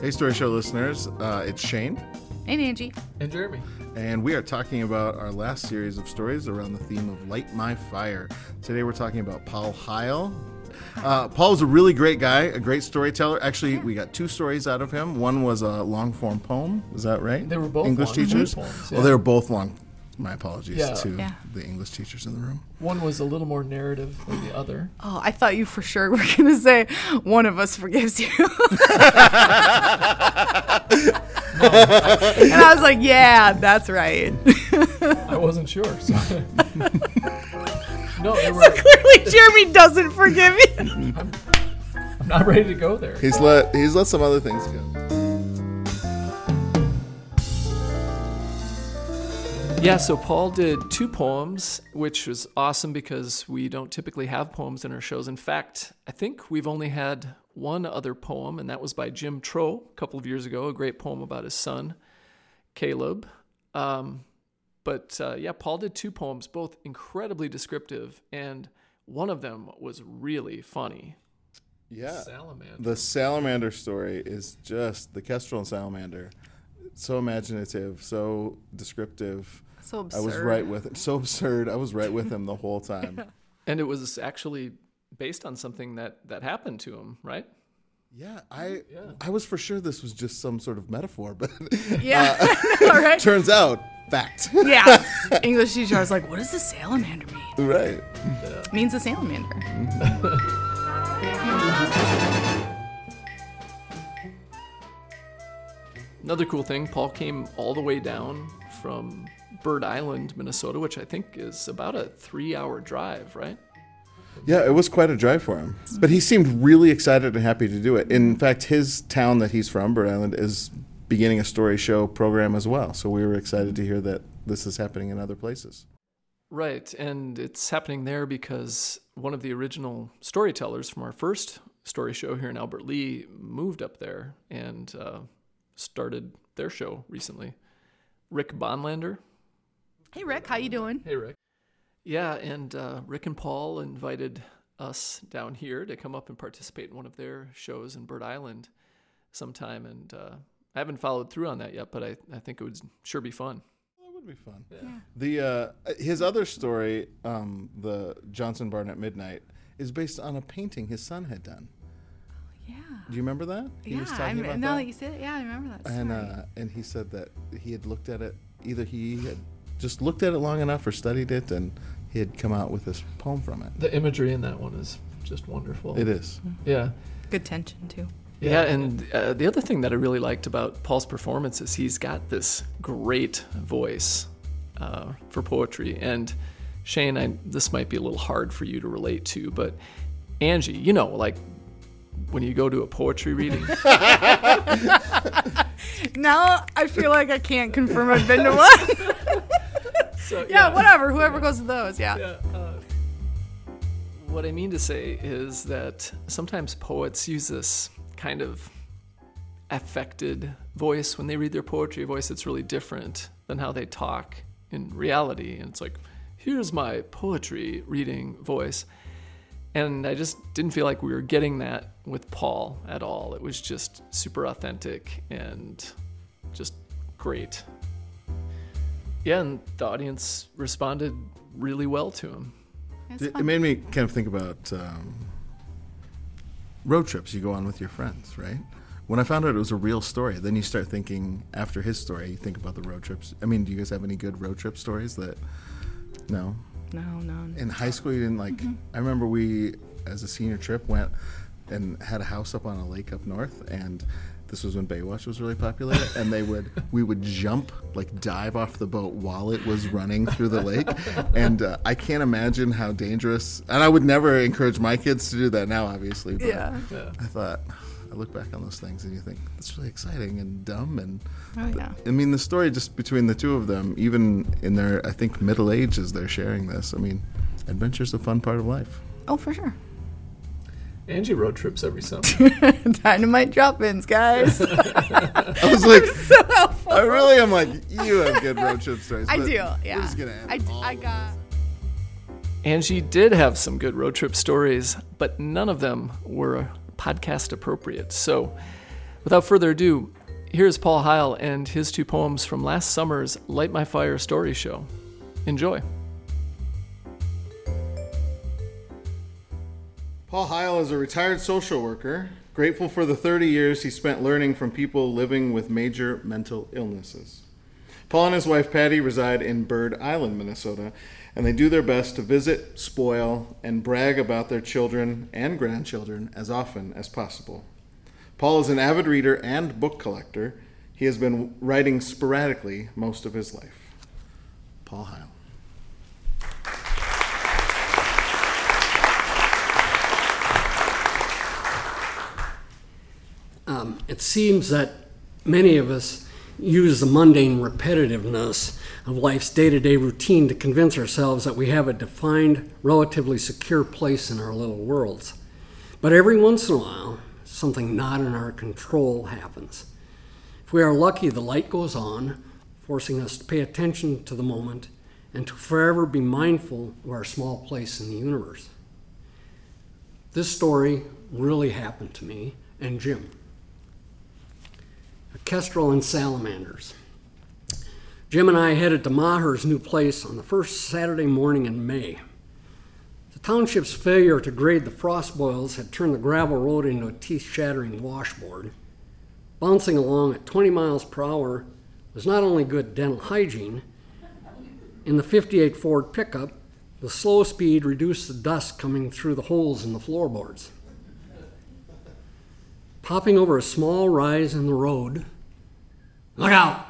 Hey, Story Show listeners, uh, it's Shane, And Angie. And Jeremy. and we are talking about our last series of stories around the theme of Light My Fire. Today we're talking about Paul Heyl. Uh, Paul was a really great guy, a great storyteller. Actually, we got two stories out of him. One was a long form poem. Is that right? They were both English long-form teachers. poems, Well, they were both long. My apologies Yeah. to Yeah. the English teachers in the room. One was a little more narrative than the other. Oh, I thought you for sure were going to say one of us forgives you. and I was like, yeah, that's right. I wasn't sure. So. no, they were, so clearly Jeremy doesn't forgive you. I'm not ready to go there. He's let he's let some other things go. Yeah, so Paul did two poems, which was awesome because we don't typically have poems in our shows. In fact, I think we've only had one other poem, and that was by Jim Tro a couple of years ago, a great poem about his son, Caleb. Um, but uh, yeah, Paul did two poems, both incredibly descriptive, and one of them was really funny. Yeah. Salamander. The salamander story is just the kestrel and salamander. So imaginative, so descriptive. So I was right with him. So absurd. I was right with him the whole time. And it was actually based on something that, that happened to him, right? Yeah, I Yeah. I was for sure this was just some sort of metaphor, but Yeah. Uh, all right. turns out fact. Yeah. English teacher I was like, what does the salamander mean? right. It means the salamander. Another cool thing, Paul came all the way down from Bird Island, Minnesota, which I think is about a three hour drive, right? Yeah, it was quite a drive for him. But he seemed really excited and happy to do it. In fact, his town that he's from, Bird Island, is beginning a story show program as well. So we were excited to hear that this is happening in other places. Right. And it's happening there because one of the original storytellers from our first story show here in Albert Lea moved up there and uh, started their show recently. Rick Bonlander. Hey Rick, how you doing? Hey, Rick. Yeah, and uh, Rick and Paul invited us down here to come up and participate in one of their shows in Bird Island sometime. And uh, I haven't followed through on that yet, but I, I think it would sure be fun. That would be fun. The uh, his other story, um, the Johnson Barn at Midnight, is based on a painting his son had done. Yeah. Do you remember that? He yeah. was I talking about now that. that you said it, yeah, I remember that. and story. uh, and he said that he had looked at it. Either he had just looked at it long enough or studied it, and he had come out with this poem from it. The imagery in that one is just wonderful. It is. Yeah. Good tension too. Yeah, and uh, the other thing that I really liked about Paul's performance is he's got this great voice uh, for poetry. And Shane, I, this might be a little hard for you to relate to, but Angie, you know, like when you go to a poetry reading, Now I feel like I can't confirm I've been to one. so, yeah, whatever. Whoever goes to those, yeah. Yeah, uh, what I mean to say is that sometimes poets use this kind of affected voice when they read their poetry, a voice that's really different than how they talk in reality. And it's like, here's my poetry reading voice. And I just didn't feel like we were getting that with Paul at all. It was just super authentic and just great. Yeah, and the audience responded really well to him. It's It, it made me kind of think about um, road trips you go on with your friends, right? When I found out it was a real story, then you start thinking after his story, you think about the road trips. I mean, do you guys have any good road trip stories that? No. no, no. In high school, you didn't like. I remember we, as a senior trip, went and had a house up on a lake up north, and this was when Baywatch was really popular, and they would we would jump like dive off the boat while it was running through the lake, and uh, I can't imagine how dangerous. And I would never encourage my kids to do that now, obviously. But Yeah. Yeah. I thought. I look back on those things and you think that's really exciting and dumb and Oh yeah. I mean, the story just between the two of them, even in their, I think, middle ages, they're sharing this. I mean, adventure's a fun part of life. Oh, for sure. Angie road trips every summer. Dynamite drop-ins, guys. I was like, so. I really am like, you have good road trip stories. I do. Yeah. just gonna end I, d- I got. Angie did have some good road trip stories, but none of them were podcast appropriate. So Without further ado, here's Paul Heyl and his two poems from last summer's Light My Fire story show. Enjoy. Paul Heyl is a retired social worker, grateful for the 30 years he spent learning from people living with major mental illnesses. Paul and his wife Patty reside in Bird Island, Minnesota, and they do their best to visit, spoil, and brag about their children and grandchildren as often as possible. Paul is an avid reader and book collector. He has been writing sporadically most of his life. Paul Heyl. Um, it seems that many of us use the mundane repetitiveness of life's day to day routine to convince ourselves that we have a defined, relatively secure place in our little worlds. But every once in a while, something not in our control happens. If we are lucky, the light goes on, forcing us to pay attention to the moment and to forever be mindful of our small place in the universe. This story really happened to me and Jim. Kestrel and salamanders. Jim and I headed to Maher's new place on the first Saturday morning in May. The township's failure to grade the frost boils had turned the gravel road into a teeth shattering washboard. Bouncing along at 20 miles per hour was not only good dental hygiene, in the 58 Ford pickup, the slow speed reduced the dust coming through the holes in the floorboards. Popping over a small rise in the road, look out!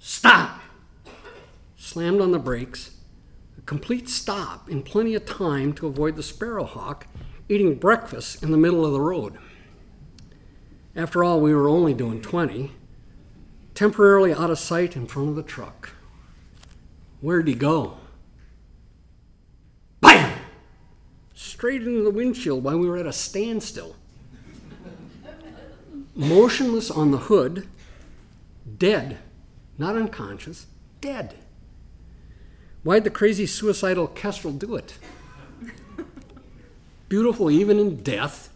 Stop! Slammed on the brakes a complete stop in plenty of time to avoid the sparrowhawk eating breakfast in the middle of the road. After all, we were only doing 20, temporarily out of sight in front of the truck. Where'd he go? Bam! Straight into the windshield while we were at a standstill. Motionless on the hood, dead, not unconscious, dead. Why'd the crazy suicidal kestrel do it? Beautiful even in death,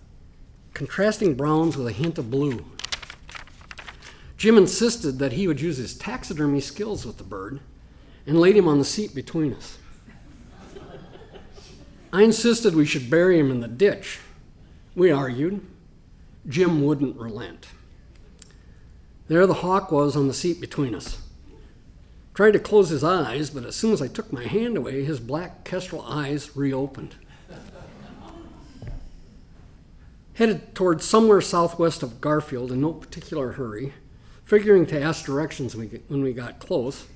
contrasting browns with a hint of blue. Jim insisted that he would use his taxidermy skills with the bird and laid him on the seat between us. I insisted we should bury him in the ditch. We argued. Jim wouldn't relent. There the hawk was on the seat between us. Tried to close his eyes, but as soon as I took my hand away, his black kestrel eyes reopened. Headed towards somewhere southwest of Garfield in no particular hurry, figuring to ask directions when we got close.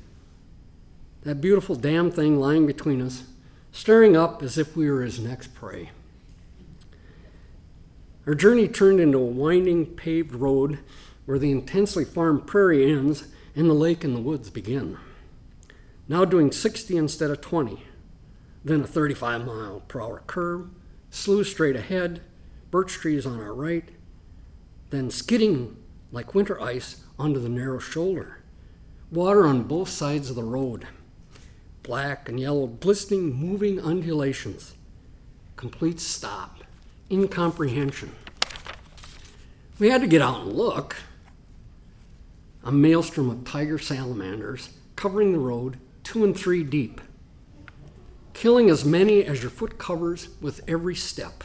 That beautiful damn thing lying between us, staring up as if we were his next prey. Our journey turned into a winding paved road where the intensely farmed prairie ends and the lake and the woods begin now doing 60 instead of 20. Then a 35 mile per hour curve, slew straight ahead, birch trees on our right, then skidding like winter ice onto the narrow shoulder. Water on both sides of the road, black and yellow, glistening, moving undulations. Complete stop, incomprehension. We had to get out and look. A maelstrom of tiger salamanders covering the road two and three deep, killing as many as your foot covers with every step.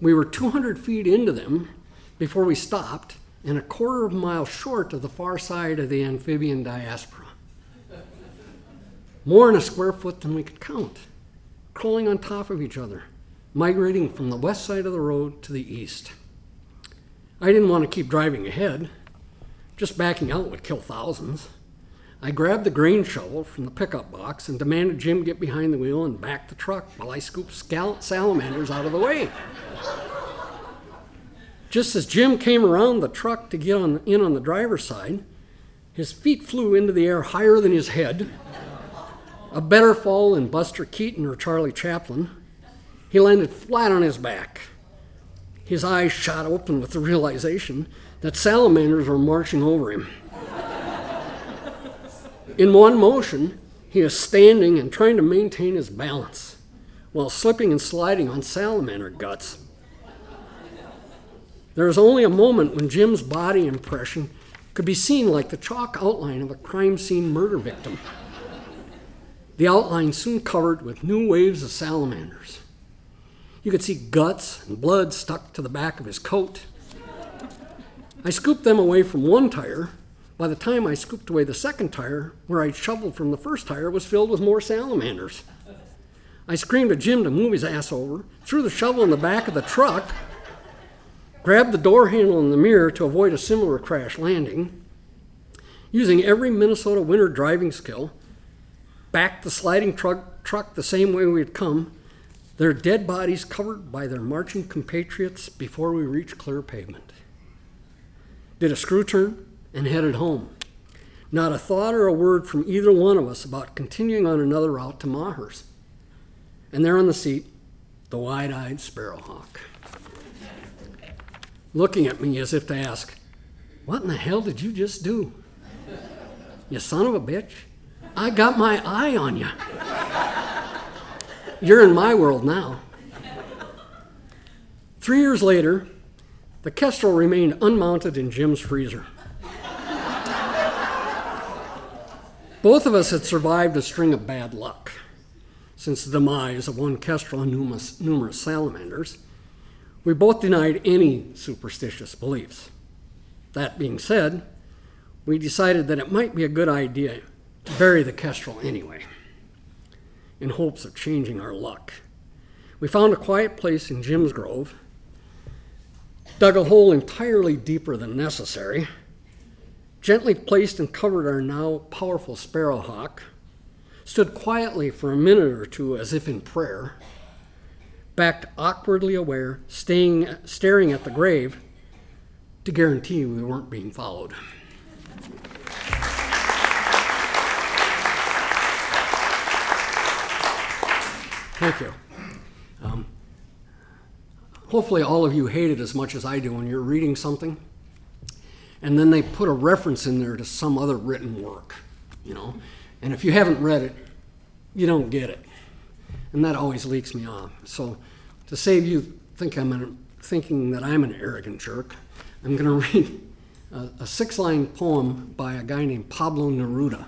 We were 200 feet into them before we stopped, and a quarter of a mile short of the far side of the amphibian diaspora. More in a square foot than we could count, crawling on top of each other, migrating from the west side of the road to the east. I didn't want to keep driving ahead. Just backing out would kill thousands. I grabbed the grain shovel from the pickup box and demanded Jim get behind the wheel and back the truck while I scooped scal- salamanders out of the way. Just as Jim came around the truck to get on, in on the driver's side, his feet flew into the air higher than his head. A better fall than Buster Keaton or Charlie Chaplin. He landed flat on his back. His eyes shot open with the realization that salamanders were marching over him. In one motion, he is standing and trying to maintain his balance while slipping and sliding on salamander guts. There is only a moment when Jim's body impression could be seen like the chalk outline of a crime scene murder victim. The outline soon covered with new waves of salamanders. You could see guts and blood stuck to the back of his coat. I scooped them away from one tire. By the time I scooped away the second tire, where I'd shoveled from the first tire was filled with more salamanders. I screamed at Jim to move his ass over, threw the shovel in the back of the truck, grabbed the door handle in the mirror to avoid a similar crash landing. Using every Minnesota winter driving skill, backed the sliding truck, truck the same way we had come, their dead bodies covered by their marching compatriots before we reached clear pavement. Did a screw turn and headed home. Not a thought or a word from either one of us about continuing on another route to Mahers. And there on the seat, the wide eyed sparrowhawk. Looking at me as if to ask, What in the hell did you just do? You son of a bitch. I got my eye on you. You're in my world now. Three years later, the Kestrel remained unmounted in Jim's freezer. Both of us had survived a string of bad luck since the demise of one Kestrel and numerous, numerous salamanders. We both denied any superstitious beliefs. That being said, we decided that it might be a good idea to bury the Kestrel anyway, in hopes of changing our luck. We found a quiet place in Jim's Grove, dug a hole entirely deeper than necessary, gently placed and covered our now powerful sparrowhawk, stood quietly for a minute or two as if in prayer, backed awkwardly aware, staying, staring at the grave to guarantee we weren't being followed. Thank you. Um, hopefully, all of you hate it as much as I do when you're reading something, and then they put a reference in there to some other written work, you know. And if you haven't read it, you don't get it, and that always leaks me off. So, to save you think I'm an, thinking that I'm an arrogant jerk, I'm going to read a, a six-line poem by a guy named Pablo Neruda.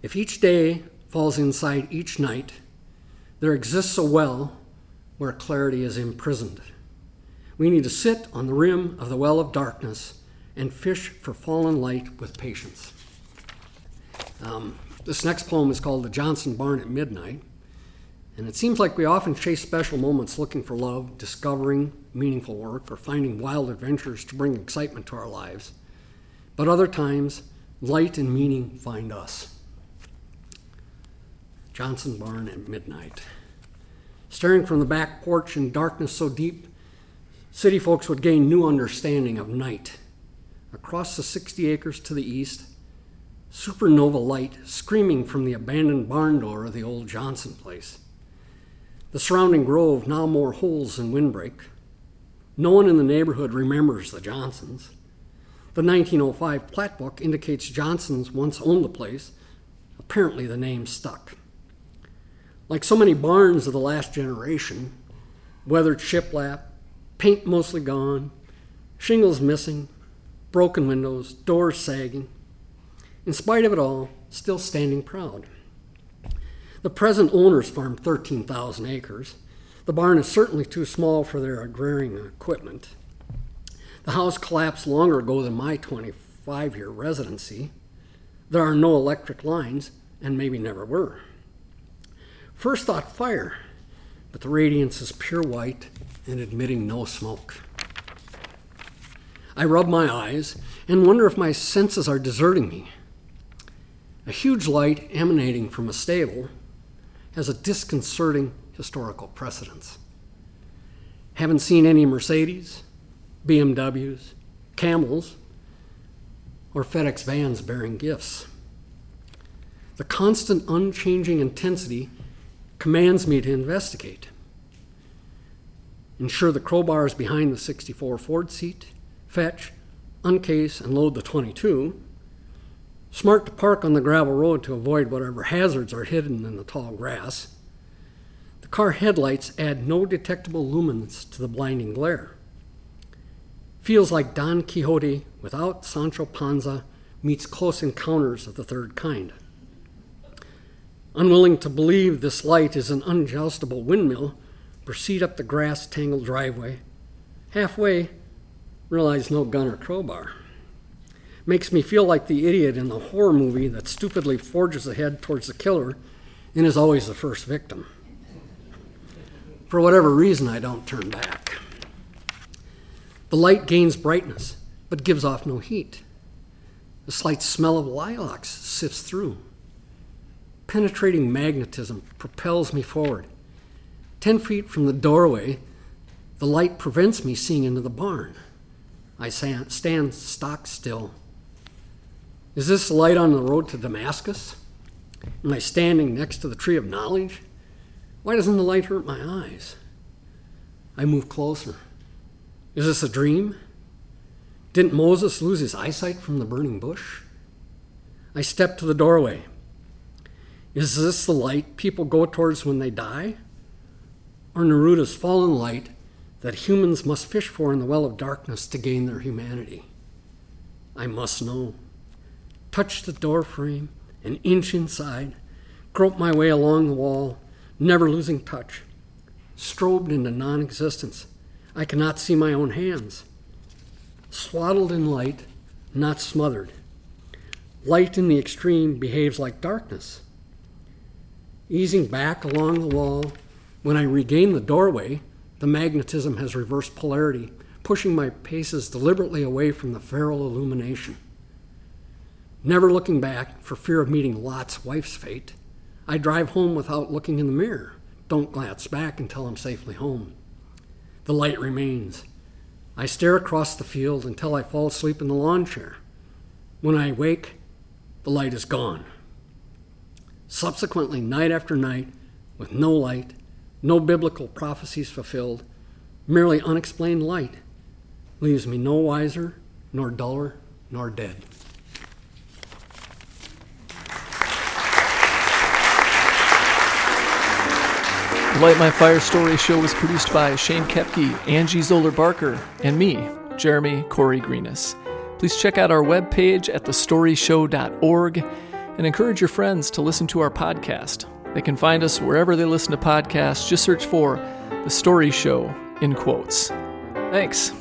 If each day falls inside each night, there exists a well where clarity is imprisoned. We need to sit on the rim of the well of darkness and fish for fallen light with patience. Um, this next poem is called The Johnson Barn at Midnight, and it seems like we often chase special moments looking for love, discovering meaningful work, or finding wild adventures to bring excitement to our lives. But other times, light and meaning find us. Johnson Barn at midnight. Staring from the back porch in darkness so deep, city folks would gain new understanding of night. Across the 60 acres to the east, supernova light screaming from the abandoned barn door of the old Johnson place. The surrounding grove now more holes than windbreak. No one in the neighborhood remembers the Johnsons. The 1905 plat book indicates Johnsons once owned the place. Apparently, the name stuck. Like so many barns of the last generation, weathered shiplap, paint mostly gone, shingles missing, broken windows, doors sagging. In spite of it all, still standing proud. The present owners farm 13,000 acres. The barn is certainly too small for their agrarian equipment. The house collapsed longer ago than my 25 year residency. There are no electric lines, and maybe never were. First thought fire, but the radiance is pure white and admitting no smoke. I rub my eyes and wonder if my senses are deserting me. A huge light emanating from a stable has a disconcerting historical precedence. Haven't seen any Mercedes, BMWs, Camels, or FedEx vans bearing gifts. The constant, unchanging intensity commands me to investigate. Ensure the crowbar is behind the 64 Ford seat, fetch, uncase, and load the 22. Smart to park on the gravel road to avoid whatever hazards are hidden in the tall grass. The Car headlights add no detectable lumens to the blinding glare. Feels like Don Quixote without Sancho Panza meets close encounters of the third kind. Unwilling to believe this light is an unadjustable windmill, proceed up the grass tangled driveway. Halfway, realize no gun or crowbar. Makes me feel like the idiot in the horror movie that stupidly forges ahead towards the killer and is always the first victim. For whatever reason, I don't turn back. The light gains brightness, but gives off no heat. The slight smell of lilacs sifts through. Penetrating magnetism propels me forward. Ten feet from the doorway, the light prevents me seeing into the barn. I stand stock still. Is this light on the road to Damascus? Am I standing next to the tree of knowledge? Why doesn't the light hurt my eyes? I move closer. Is this a dream? Didn't Moses lose his eyesight from the burning bush? I step to the doorway. Is this the light people go towards when they die? Or Neruda's fallen light that humans must fish for in the well of darkness to gain their humanity? I must know. Touch the door frame, an inch inside, grope my way along the wall, never losing touch. Strobed into non existence. I cannot see my own hands swaddled in light, not smothered. Light in the extreme behaves like darkness. Easing back along the wall, when I regain the doorway, the magnetism has reversed polarity, pushing my paces deliberately away from the feral illumination. Never looking back for fear of meeting Lot's wife's fate, I drive home without looking in the mirror. Don't glance back until I'm safely home. The light remains, I stare across the field until I fall asleep in the lawn chair. When I wake, the light is gone. Subsequently, night after night, with no light, no biblical prophecies fulfilled, merely unexplained light, leaves me no wiser, nor duller, nor dead. Light My Fire Story show was produced by Shane Kepke, Angie Zoller Barker, and me, Jeremy Corey Greenis. Please check out our webpage at thestoryshow.org and encourage your friends to listen to our podcast. They can find us wherever they listen to podcasts. Just search for The Story Show in quotes. Thanks.